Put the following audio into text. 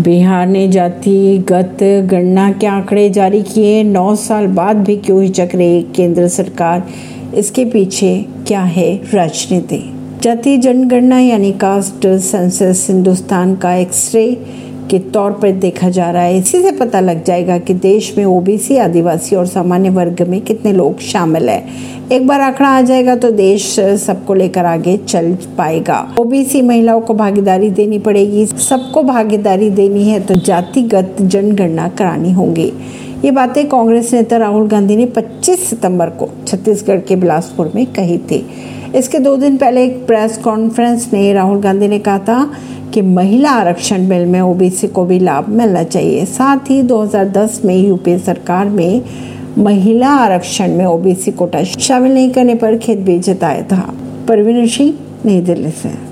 बिहार ने जातिगत गणना के आंकड़े जारी किए। नौ साल बाद भी क्यों हिचक रही केंद्र सरकार? इसके पीछे क्या है राजनीति? जाति जनगणना यानी कास्ट सेंसस हिंदुस्तान का एक्सरे के तौर पर देखा जा रहा है। इसी से पता लग जाएगा कि देश में ओबीसी, आदिवासी और सामान्य वर्ग में कितने लोग शामिल है। एक बार आंकड़ा आ जाएगा तो देश सबको लेकर आगे चल पाएगा। ओबीसी महिलाओं को भागीदारी देनी पड़ेगी। सबको भागीदारी देनी है तो जातिगत जनगणना करानी होगी। ये बातें कांग्रेस नेता राहुल गांधी ने 25 सितंबर को छत्तीसगढ़ के बिलासपुर में कही थी। इसके दो दिन पहले एक प्रेस कॉन्फ्रेंस में राहुल गांधी ने कहा था कि महिला आरक्षण बिल में ओबीसी को भी लाभ मिलना चाहिए। साथ ही 2010 में यूपीए सरकार में महिला आरक्षण में ओबीसी कोटा शामिल नहीं करने पर खेद भी जताया था। परवीन सिंह नई दिल्ली से।